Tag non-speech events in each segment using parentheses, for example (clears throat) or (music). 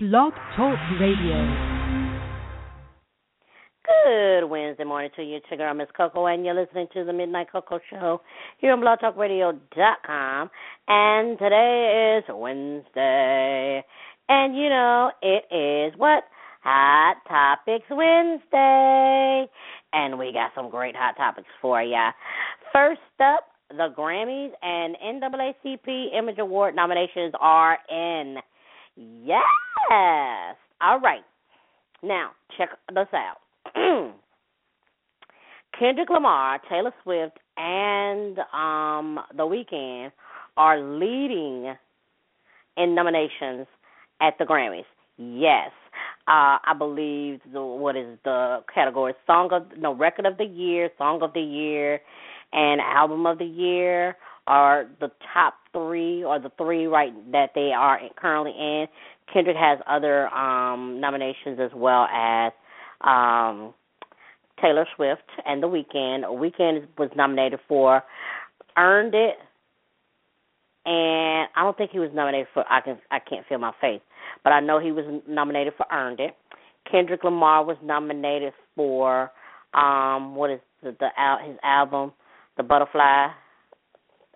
Blog Talk Radio. Good Wednesday morning to you. Your girl, Miss Coco, and you're listening to the Midnight Coco Show here on blogtalkradio.com. And today is Wednesday. And you know, it is what? Hot Topics Wednesday. And we got some great hot topics for ya. First up, the Grammys and NAACP Image Award nominations are in. Yes. All right. Now, check this out. (clears throat) Kendrick Lamar, Taylor Swift, and um The Weeknd are leading in nominations at the Grammys. Yes. Uh I believe the what is the category song of no record of the year, song of the year, and album of the year are the top three or the three right that they are currently in. Kendrick has other um nominations as well as um Taylor Swift and The Weeknd. Weeknd was nominated for Earned It and I don't think he was nominated for I can I can't feel my face, but I know he was nominated for Earned It. Kendrick Lamar was nominated for um what is the, the his album, the Butterfly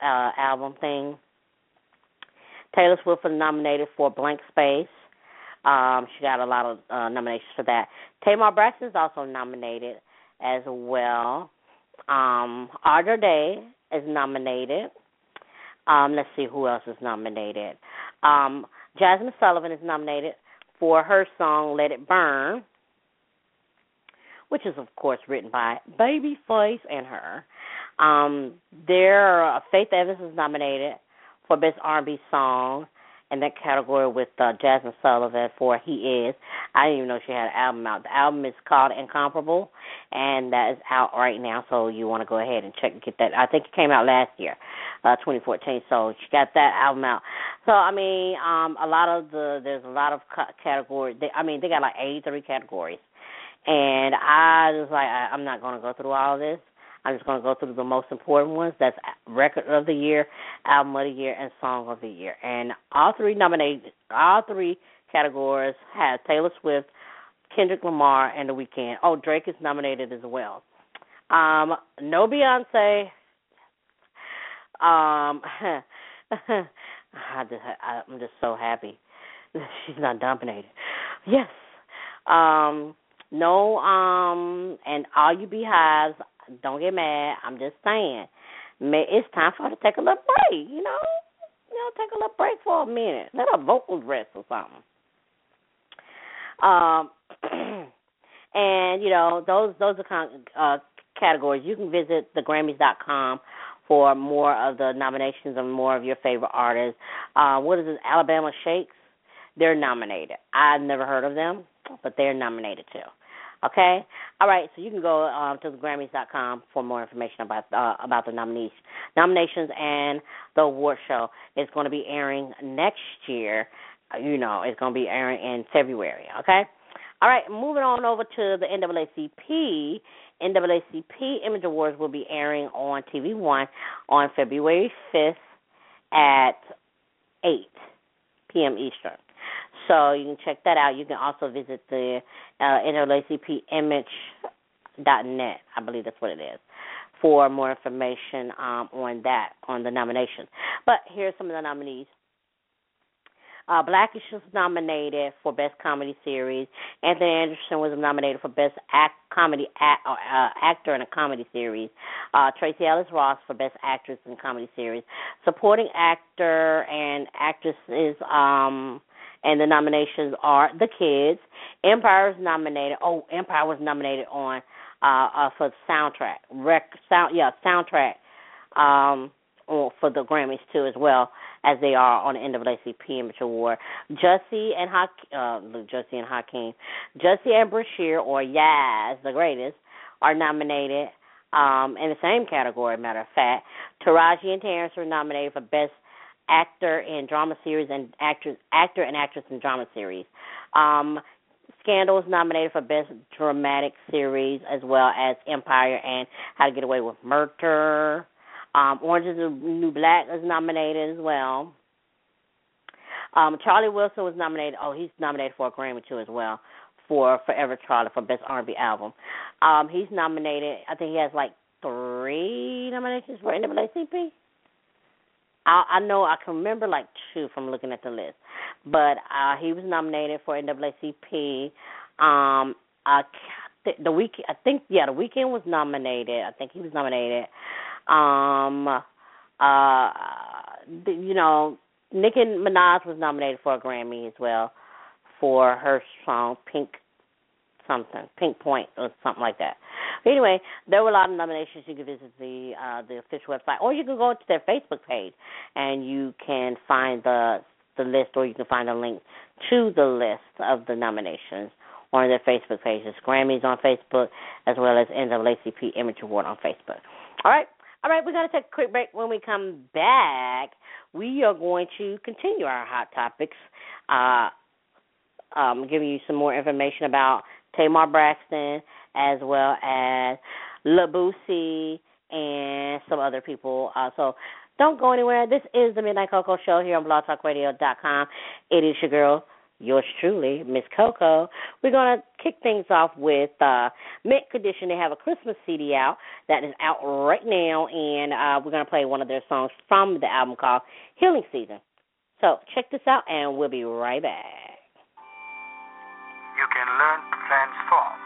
uh, album thing. Taylor Swift was nominated for Blank Space. Um, she got a lot of uh, nominations for that. Tamar Braxton is also nominated as well. Um, Day is nominated. Um, let's see who else is nominated. Um, Jazmine Sullivan is nominated for her song "Let It Burn," which is of course written by Babyface and her. Um, there, uh, Faith Evans is nominated for Best R&B Song in that category with uh, Jazmine Sullivan for He Is. I didn't even know she had an album out. The album is called Incomparable, and that is out right now. So you want to go ahead and check and get that. I think it came out last year, uh, 2014. So she got that album out. So I mean, um, a lot of the there's a lot of categories. They, I mean, they got like 83 categories, and I was like, I, I'm not going to go through all of this. I'm just going to go through the most important ones. That's record of the year, album of the year, and song of the year. And all three nominated, all three categories have Taylor Swift, Kendrick Lamar, and The Weeknd. Oh, Drake is nominated as well. Um, no Beyonce. Um, (laughs) I just, I, I'm just so happy she's not nominated. Yes. Um, no, um, and all you beehives don't get mad. I'm just saying. It's time for her to take a little break, you know? You know, take a little break for a minute. Let her vocals rest or something. Um (clears throat) and you know, those those are of, uh categories. You can visit thegrammys.com for more of the nominations and more of your favorite artists. Uh what is it? Alabama Shakes? They're nominated. I've never heard of them, but they're nominated too. Okay, all right. So you can go um, to thegrammys.com for more information about uh, about the nominees, nominations, and the award show. It's going to be airing next year. Uh, you know, it's going to be airing in February. Okay. All right, moving on over to the NAACP. NAACP Image Awards will be airing on TV One on February 5th at 8 p.m. Eastern. So you can check that out. You can also visit the uh, NAACPimage.net. I believe that's what it is for more information um, on that, on the nominations. But here are some of the nominees. Uh, Blackish was nominated for Best Comedy Series. Anthony Anderson was nominated for Best act, Comedy act, uh, Actor in a Comedy Series. Uh, Tracee Ellis Ross for Best Actress in a Comedy Series. Supporting Actor and Actress is um, and the nominations are The Kids. Empire is nominated. Oh, Empire was nominated on uh, uh for soundtrack, rec sound yeah soundtrack um for the Grammys too as well as they are on the NAACP Image Award. Jussie and Hak uh Jussie and Hakeem, Jussie and Bryshere or Yazz the greatest are nominated um in the same category. Matter of fact, Taraji and Terrence were nominated for best actor in drama series and actress actor and actress in drama series. Um, Scandal is nominated for Best Dramatic Series as well as Empire and How to Get Away with Murder. Um, Orange is the New Black is nominated as well. Um, Charlie Wilson was nominated. Oh, he's nominated for a Grammy too as well for Forever Charlie for Best R&B Album. Um, he's nominated. I think he has like three nominations for NAACP. I, I know I can remember like two from looking at the list, but uh, he was nominated for NAACP. Um, uh, the week I think yeah the Weeknd was nominated. I think he was nominated. Um, uh, the, you know Nicki Minaj was nominated for a Grammy as well for her song Pink something, Pink Point or something like that. Anyway, there were a lot of nominations. You can visit the uh, the official website, or you can go to their Facebook page, and you can find the the list, or you can find a link to the list of the nominations on their Facebook pages. Grammys on Facebook, as well as NAACP Image Award on Facebook. All right. All right, we're going to take a quick break. When we come back, we are going to continue our hot topics, uh, um, giving you some more information about Tamar Braxton, as well as Lil Boosie and some other people. Uh, so don't go anywhere. This is the Midnight Coco Show here on blogtalkradio.com. It is your girl, yours truly, Miss Coco. We're going to kick things off with uh, Mint Condition. They have a Christmas CD out that is out right now, and uh, we're going to play one of their songs from the album called Healing Season. So check this out, and we'll be right back. You can learn transform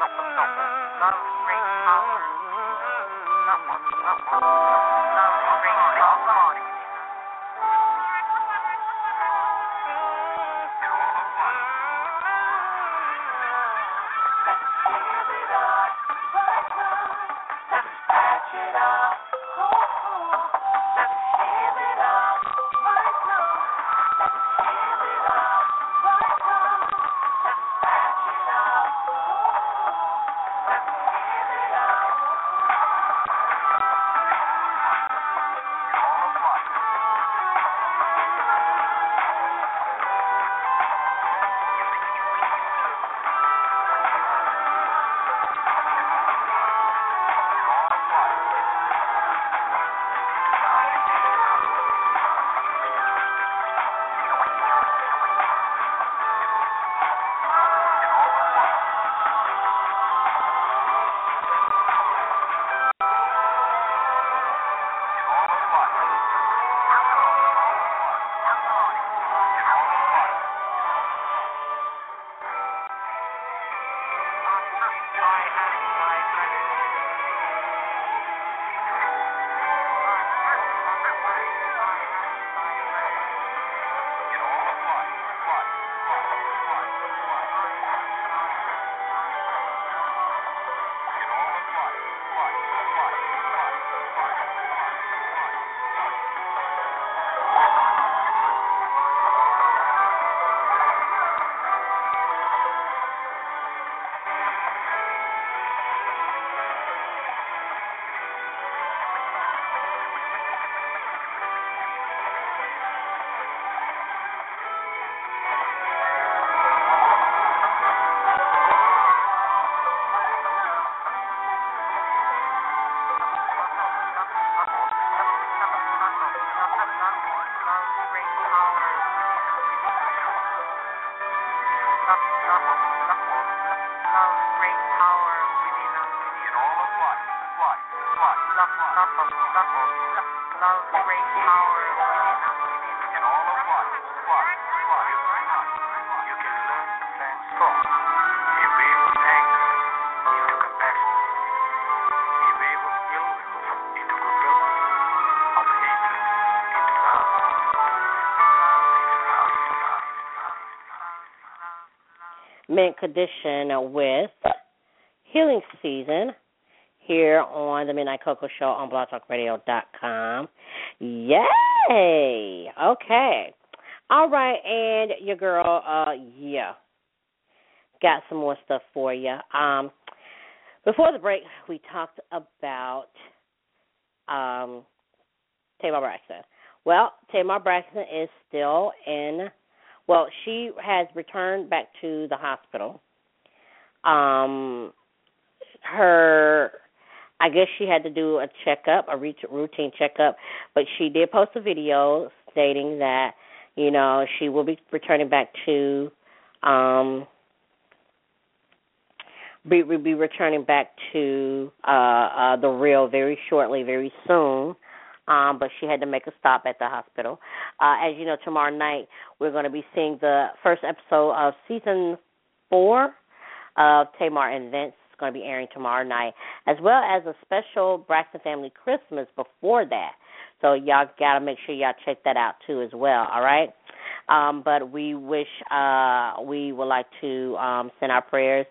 Love, mint condition with healing season here on the Midnight Coco Show on blogtalkradio.com. Yay! Okay. All right, and your girl, uh, yeah, got some more stuff for you. Um, before the break, we talked about um, Tamar Braxton. Well, Tamar Braxton is still in. Well, she has returned back to the hospital. Um, her, I guess she had to do a checkup, a routine checkup, but she did post a video stating that you know she will be returning back to um be be returning back to uh uh the real very shortly very soon um but she had to make a stop at the hospital. Uh as you know tomorrow night we're going to be seeing the first episode of season 4 of Tamar and Vince. It's going to be airing tomorrow night as well as a special Braxton Family Christmas before that. So y'all got to make sure y'all check that out too as well all right? Um, but we wish uh, we would like to um, send our prayers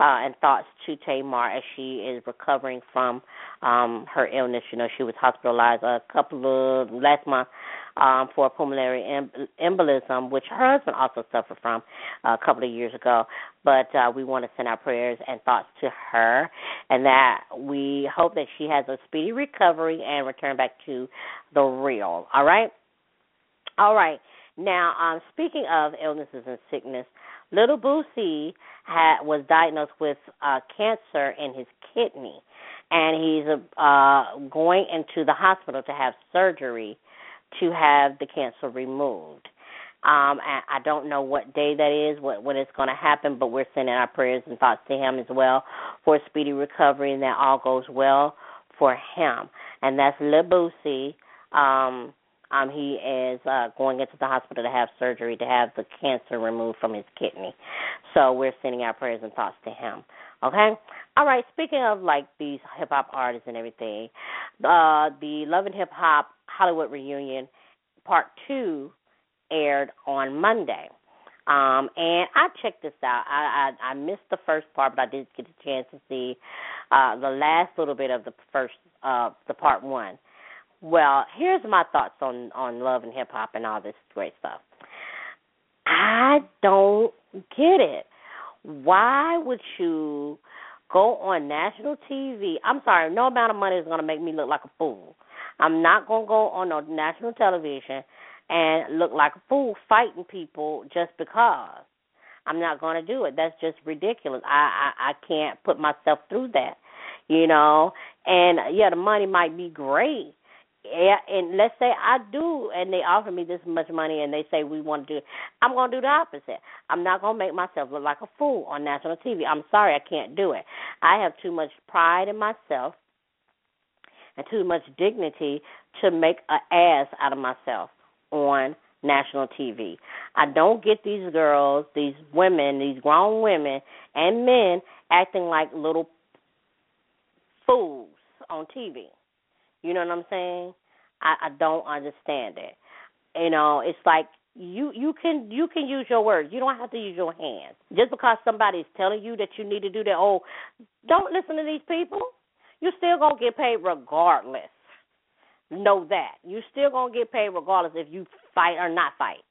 uh, and thoughts to Tamar as she is recovering from um, her illness. You know, she was hospitalized a couple of last month um, for pulmonary em- embolism, which her husband also suffered from uh, a couple of years ago. But uh, we want to send our prayers and thoughts to her, and that we hope that she has a speedy recovery and return back to the real. All right. All right. Now, um, speaking of illnesses and sickness, little Boosie had was diagnosed with uh, cancer in his kidney, and he's uh, going into the hospital to have surgery to have the cancer removed. Um, I don't know what day that is, what when it's going to happen, but we're sending our prayers and thoughts to him as well for speedy recovery and that all goes well for him. And that's Lil Boosie. Um, um, he is uh, going into the hospital to have surgery to have the cancer removed from his kidney. So we're sending our prayers and thoughts to him. Okay. All right. Speaking of like these hip hop artists and everything, uh, the Love and Hip Hop Hollywood reunion part two aired on Monday. Um, and I checked this out. I, I I missed the first part, but I did get a chance to see uh, the last little bit of the first uh, the part one. Well, here's my thoughts on on love and hip hop and all this great stuff. I don't get it. Why would you go on national TV? I'm sorry, no amount of money is going to make me look like a fool. I'm not going to go on no national television and look like a fool fighting people just because. I'm not going to do it. That's just ridiculous. I, I I can't put myself through that, you know. And yeah, the money might be great, and let's say I do, and they offer me this much money, and they say we want to do it. I'm going to do the opposite. I'm not going to make myself look like a fool on national TV. I'm sorry, I can't do it. I have too much pride in myself and too much dignity to make an ass out of myself on national TV. I don't get these girls, these women, these grown women and men acting like little fools on TV. You know what I'm saying? I, I don't understand it. You know, it's like you you can you can use your words. You don't have to use your hands. Just because somebody's telling you that you need to do that, oh, don't listen to these people. You're still gonna get paid regardless. Know that. You're still gonna get paid regardless if you fight or not fight.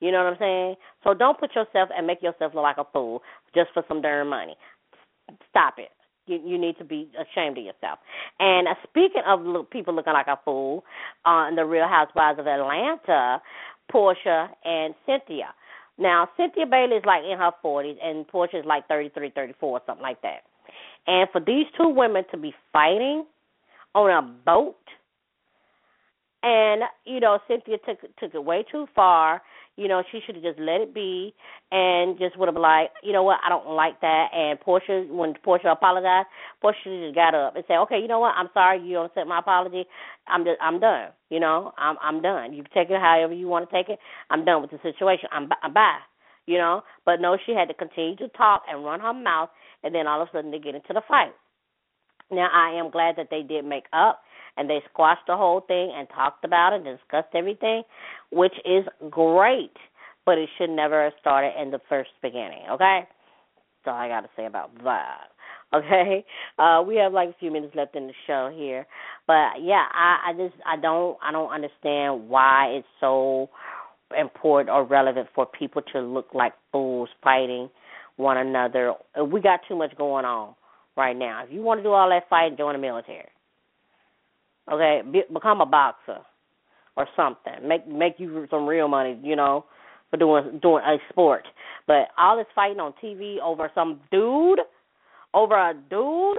You know what I'm saying? So don't put yourself and make yourself look like a fool just for some darn money. Stop it. You, you need to be ashamed of yourself. And uh, speaking of look, people looking like a fool, on uh, the Real Housewives of Atlanta, Portia and Cynthia. Now Cynthia Bailey is like in her 40s, and Portia is like 33, 34, something like that. And for these two women to be fighting on a boat, and you know Cynthia took took it way too far. You know, she should have just let it be and just would have been like, you know what, I don't like that. And Portia, when Portia apologized, Portia just got up and said, okay, you know what, I'm sorry, you don't accept my apology. I'm just, I'm done. You know, I'm I'm done. You can take it however you want to take it. I'm done with the situation. I'm I'm bye. You know, but no, she had to continue to talk and run her mouth, and then all of a sudden they get into the fight. Now I am glad that they did make up and they squashed the whole thing and talked about it and discussed everything, which is great. But it should never have started in the first beginning, okay? That's all I got to say about that. (laughs) Okay, uh, we have like a few minutes left in the show here, but yeah, I, I just I don't I don't understand why it's so important or relevant for people to look like fools fighting one another. We got too much going on right now. If you want to do all that fighting, join the military. Okay, Be, become a boxer or something. Make make you some real money, you know, for doing doing a sport. But all this fighting on TV over some dude, over a dude,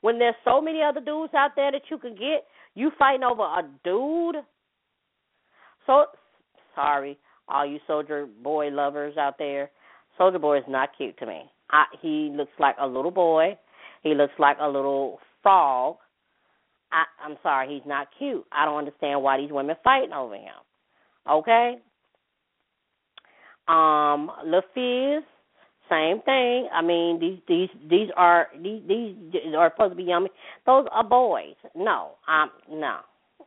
when there's so many other dudes out there that you can get, you fighting over a dude. So sorry, all you Soulja Boy lovers out there. Soulja Boy is not cute to me. I, he looks like a little boy. He looks like a little frog I, I'm sorry, he's not cute. I don't understand why these women fighting over him. Okay. Um, Lil Fizz, same thing. I mean, these these these are these these are supposed to be yummy. Those are boys. No, um, no,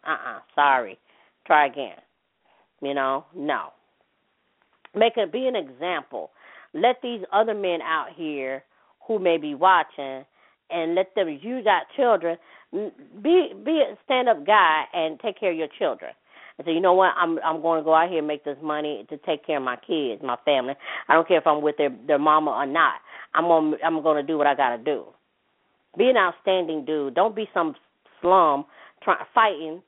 uh, uh-uh, uh sorry. Try again. You know, no. Make it be an example. Let these other men out here who may be watching, and let them use our children be be a stand up guy and take care of your children. And say, you know what, I'm I'm going to go out here and make this money to take care of my kids, my family. I don't care if I'm with their their mama or not. I'm gonna I'm to do what I got to do. Be an outstanding dude. Don't be some slum trying fighting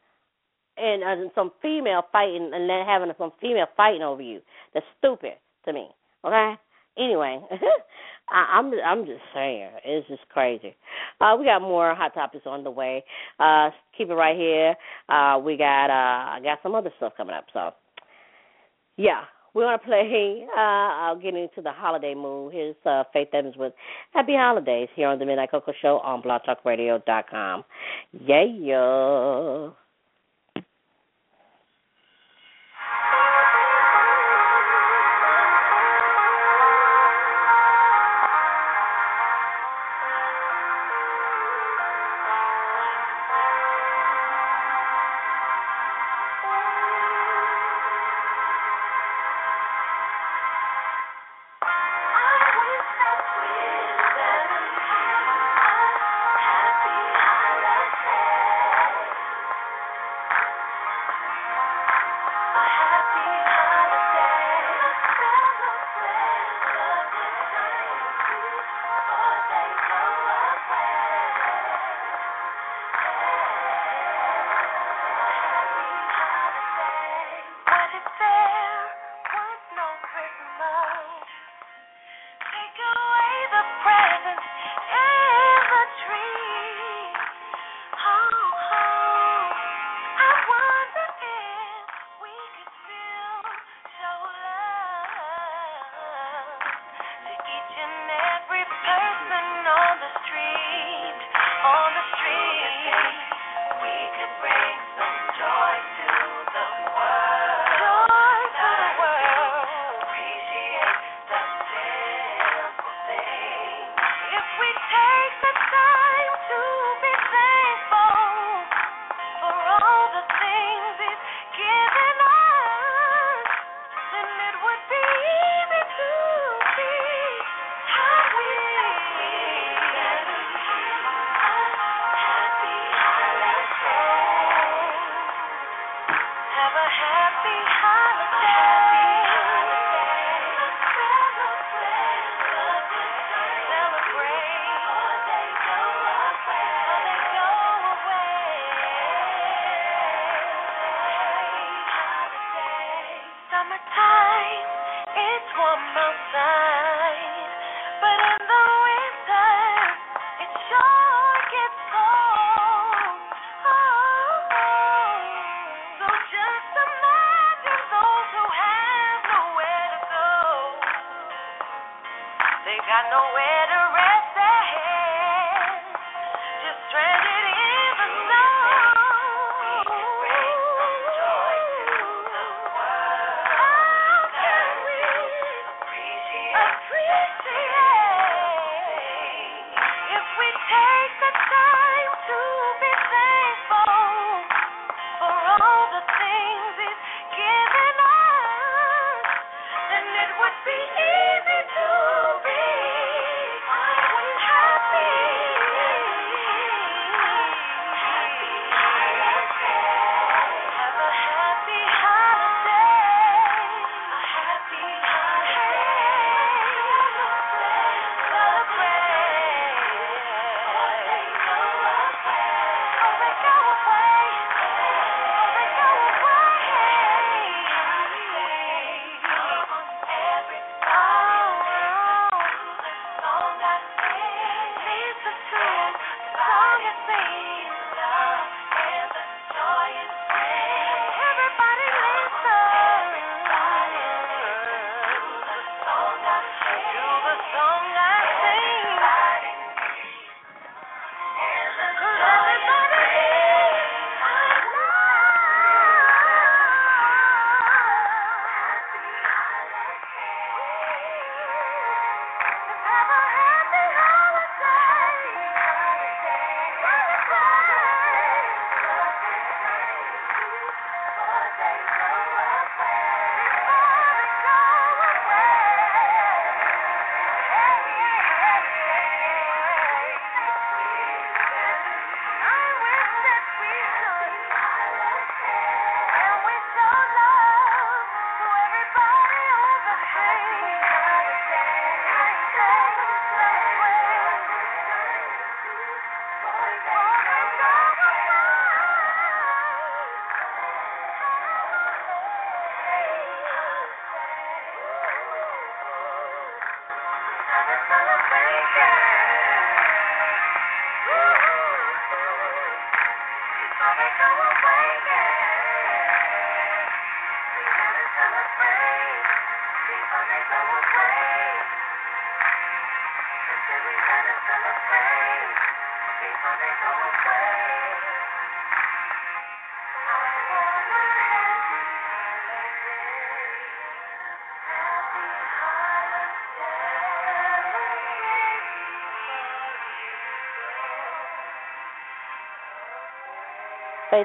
and uh, some female fighting and then having some female fighting over you. That's stupid to me. Okay. Anyway, (laughs) I, I'm I'm just saying, it's just crazy. Uh, we got more hot topics on the way. Uh, keep it right here. Uh, we got uh, I got some other stuff coming up. So, yeah, we're gonna play. (laughs) Uh, I'll get into the holiday mood. Here's uh, Faith Evans with Happy Holidays here on the Midnight Coco Show on BlogTalkRadio.com. Yeah,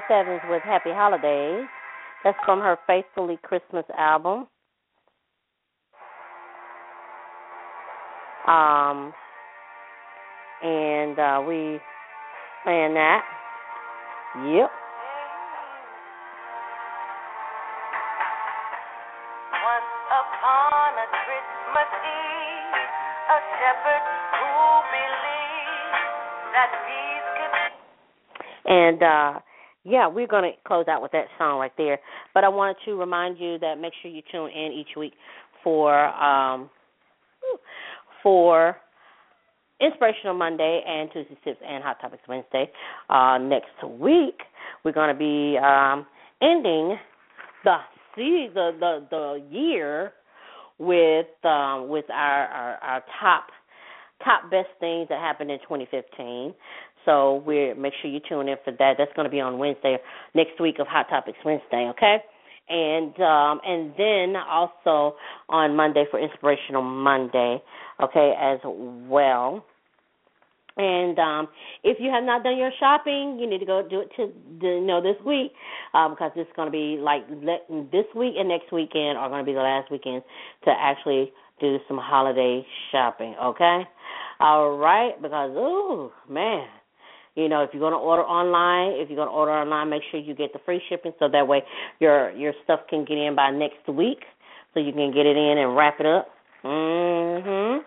Evans with Happy Holidays. That's from her Faithfully Christmas album. Um, and uh, we playing that. Yep. Once upon a Christmas Eve, a shepherd who believed that peace could And uh yeah, we're gonna close out with that song right there. But I wanted to remind you that make sure you tune in each week for um for Inspirational Monday and Tuesday Tips and Hot Topics Wednesday. Uh next week we're gonna be um ending the the the the year with um with our, our our top top best things that happened in 2015. So we make sure you tune in for that. That's going to be on Wednesday next week of Hot Topics Wednesday, okay? And um and then also on Monday for Inspirational Monday, okay, as well. And um if you have not done your shopping, you need to go do it to the, you know this week um, because it's going to be like this week and next weekend are going to be the last weekends to actually do some holiday shopping. Okay, all right, because oh man, you know if you're going to order online, if you're going to order online, make sure you get the free shipping so that way your your stuff can get in by next week, so you can get it in and wrap it up. Mhm.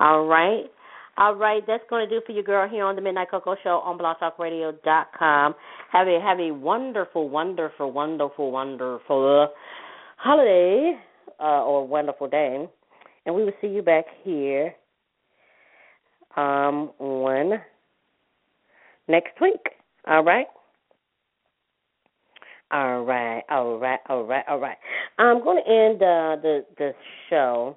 All right. All right, that's going to do for you, girl, here on the Midnight Coco Show on blogtalkradio.com. Have a have a wonderful, wonderful, wonderful, wonderful holiday uh, or wonderful day, and we will see you back here um on next week. All right. All right, all right, all right, all right. I'm going to end uh, the the show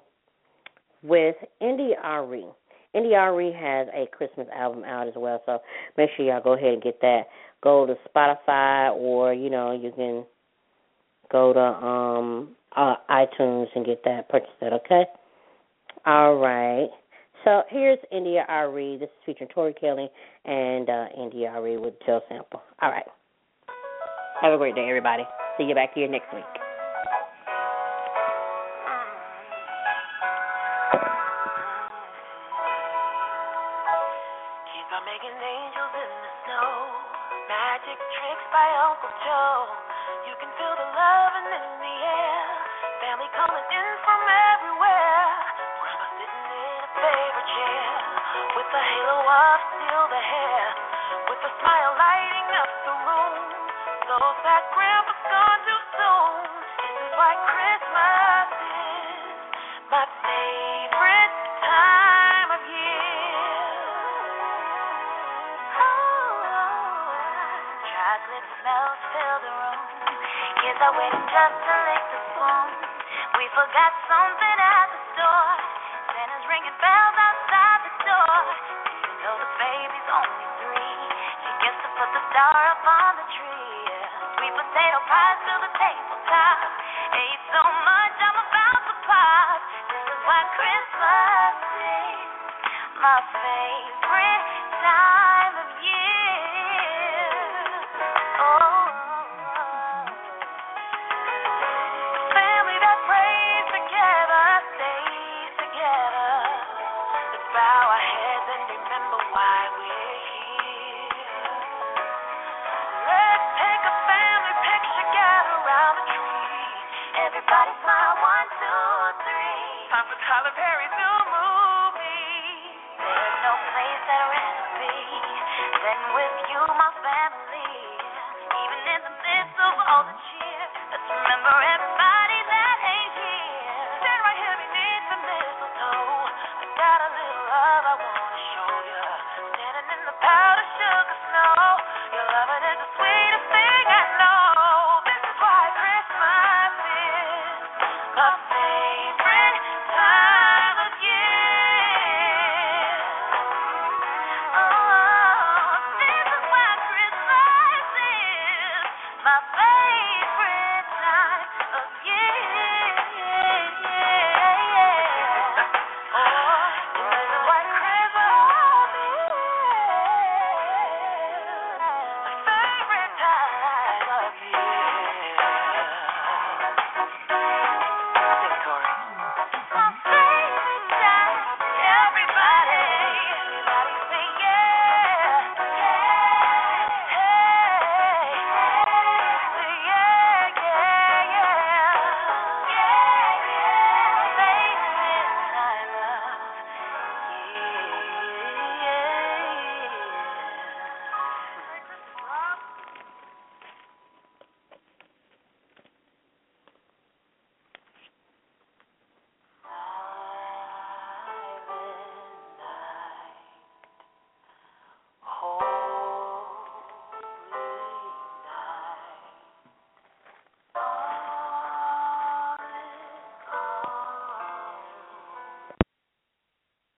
with India.Arie. India.Arie has a Christmas album out as well, so make sure y'all go ahead and get that. Go to Spotify or you know you can go to um uh, iTunes and get that purchase that. Okay. All right. So here's India.Arie. This is featuring Tori Kelly and uh, India.Arie with Joe Sample. All right. Have a great day, everybody. See you back here next week. Just to the spoon. We forgot something at the store. Santa's ringing bells outside the door. The baby's only three, she gets to put the star up on the tree. Sweet potato pie to the. Ate so much I'm about to pop. This is why Christmas is my favorite Everybody smile, one, two, three. Time for Tyler Perry's new movie. There's no place I'd rather be than with you, my family. Even in the midst of all the cheer, let's remember everybody.